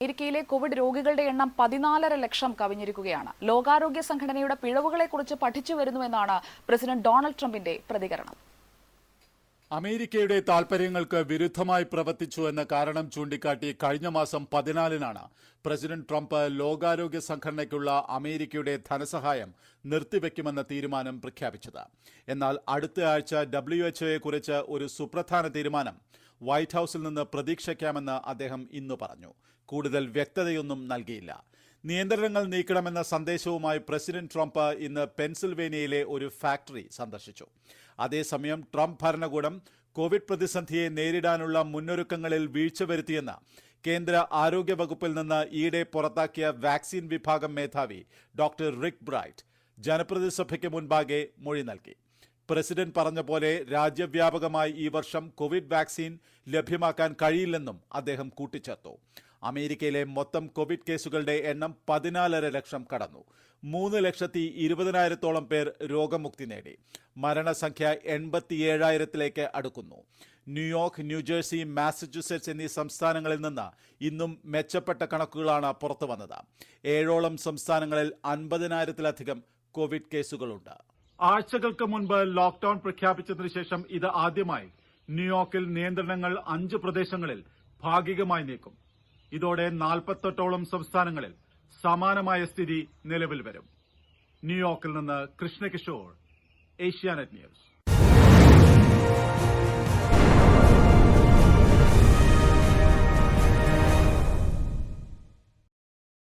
അമേരിക്കയിലെ കോവിഡ് രോഗികളുടെ എണ്ണം പതിനാലര ലക്ഷം കവിഞ്ഞിരിക്കുകയാണ്. ലോകാരോഗ്യ സംഘടനയുടെ പിഴവുകളെക്കുറിച്ച് പഠിച്ചു വരുന്നുവെന്നാണ് പ്രസിഡന്റ് ഡൊണാൾഡ് ട്രംപിന്റെ പ്രതികരണം. അമേരിക്കയുടെ താൽപര്യങ്ങൾക്ക് വിരുദ്ധമായി പ്രവർത്തിച്ചു എന്ന കാരണം ചൂണ്ടിക്കാട്ടി കഴിഞ്ഞ മാസം പതിനാലിനാണ് പ്രസിഡന്റ് ട്രംപ് ലോകാരോഗ്യ സംഘടനയ്ക്കുള്ള അമേരിക്കയുടെ ധനസഹായം നിർത്തിവെക്കുമെന്ന തീരുമാനം പ്രഖ്യാപിച്ചത്. എന്നാൽ അടുത്ത ആഴ്ച ഡബ്ല്യു ഒരു സുപ്രധാന തീരുമാനം വൈറ്റ് ഹൌസിൽ നിന്ന് പ്രതീക്ഷിക്കാമെന്ന് അദ്ദേഹം ഇന്ന് പറഞ്ഞു. കൂടുതൽ വ്യക്തതയൊന്നും നൽകിയില്ല. നിയന്ത്രണങ്ങൾ നീക്കണമെന്ന സന്ദേശവുമായി പ്രസിഡന്റ് ട്രംപ് ഇന്ന് പെൻസിൽവേനിയയിലെ ഒരു ഫാക്ടറി സന്ദർശിച്ചു. അതേസമയം ട്രംപ് ഭരണകൂടം കോവിഡ് പ്രതിസന്ധിയെ നേരിടാനുള്ള മുന്നൊരുക്കങ്ങളിൽ വീഴ്ച വരുത്തിയെന്ന് കേന്ദ്ര ആരോഗ്യ വകുപ്പിൽ നിന്ന് ഈയിടെ പുറത്താക്കിയ വാക്സിൻ വിഭാഗം മേധാവി ഡോക്ടർ റിക് ബ്രൈറ്റ് ജനപ്രതിസഭയ്ക്ക് മുൻപാകെ മൊഴി നൽകി. പ്രസിഡന്റ് പറഞ്ഞ പോലെ രാജ്യവ്യാപകമായി ഈ വർഷം കോവിഡ് വാക്സിൻ ലഭ്യമാക്കാൻ കഴിയില്ലെന്നും അദ്ദേഹം കൂട്ടിച്ചേർത്തു. അമേരിക്കയിലെ മൊത്തം കോവിഡ് കേസുകളുടെ എണ്ണം പതിനാലര ലക്ഷം കടന്നു. മൂന്ന് ലക്ഷത്തി ഇരുപതിനായിരത്തോളം പേർ രോഗമുക്തി നേടി. മരണസംഖ്യ എൺപത്തിയേഴായിരത്തിലേക്ക് അടുക്കുന്നു. ന്യൂയോർക്ക് ന്യൂജേഴ്സി മാസച്യൂസെറ്റ്സ് എന്നീ സംസ്ഥാനങ്ങളിൽ നിന്ന് ഇന്നും മെച്ചപ്പെട്ട കണക്കുകളാണ് പുറത്തു വന്നത് ഏഴോളം സംസ്ഥാനങ്ങളിൽ അൻപതിനായിരത്തിലധികം കോവിഡ് കേസുകളുണ്ട്. ആഴ്ചകൾക്ക് മുൻപ് ലോക്ഡൌൺ പ്രഖ്യാപിച്ചതിനു ശേഷം ഇത് ആദ്യമായി ന്യൂയോർക്കിൽ നിയന്ത്രണങ്ങൾ അഞ്ച് പ്രദേശങ്ങളിൽ ഭാഗികമായി നീക്കും. ഇതോടെ നാൽപ്പത്തെട്ടോളം സംസ്ഥാനങ്ങളിൽ സമാനമായ സ്ഥിതി നിലവിൽ വരും. ന്യൂയോർക്കിൽ നിന്ന് കൃഷ്ണകിഷോർ ഏഷ്യാനെറ്റ് ന്യൂസ്.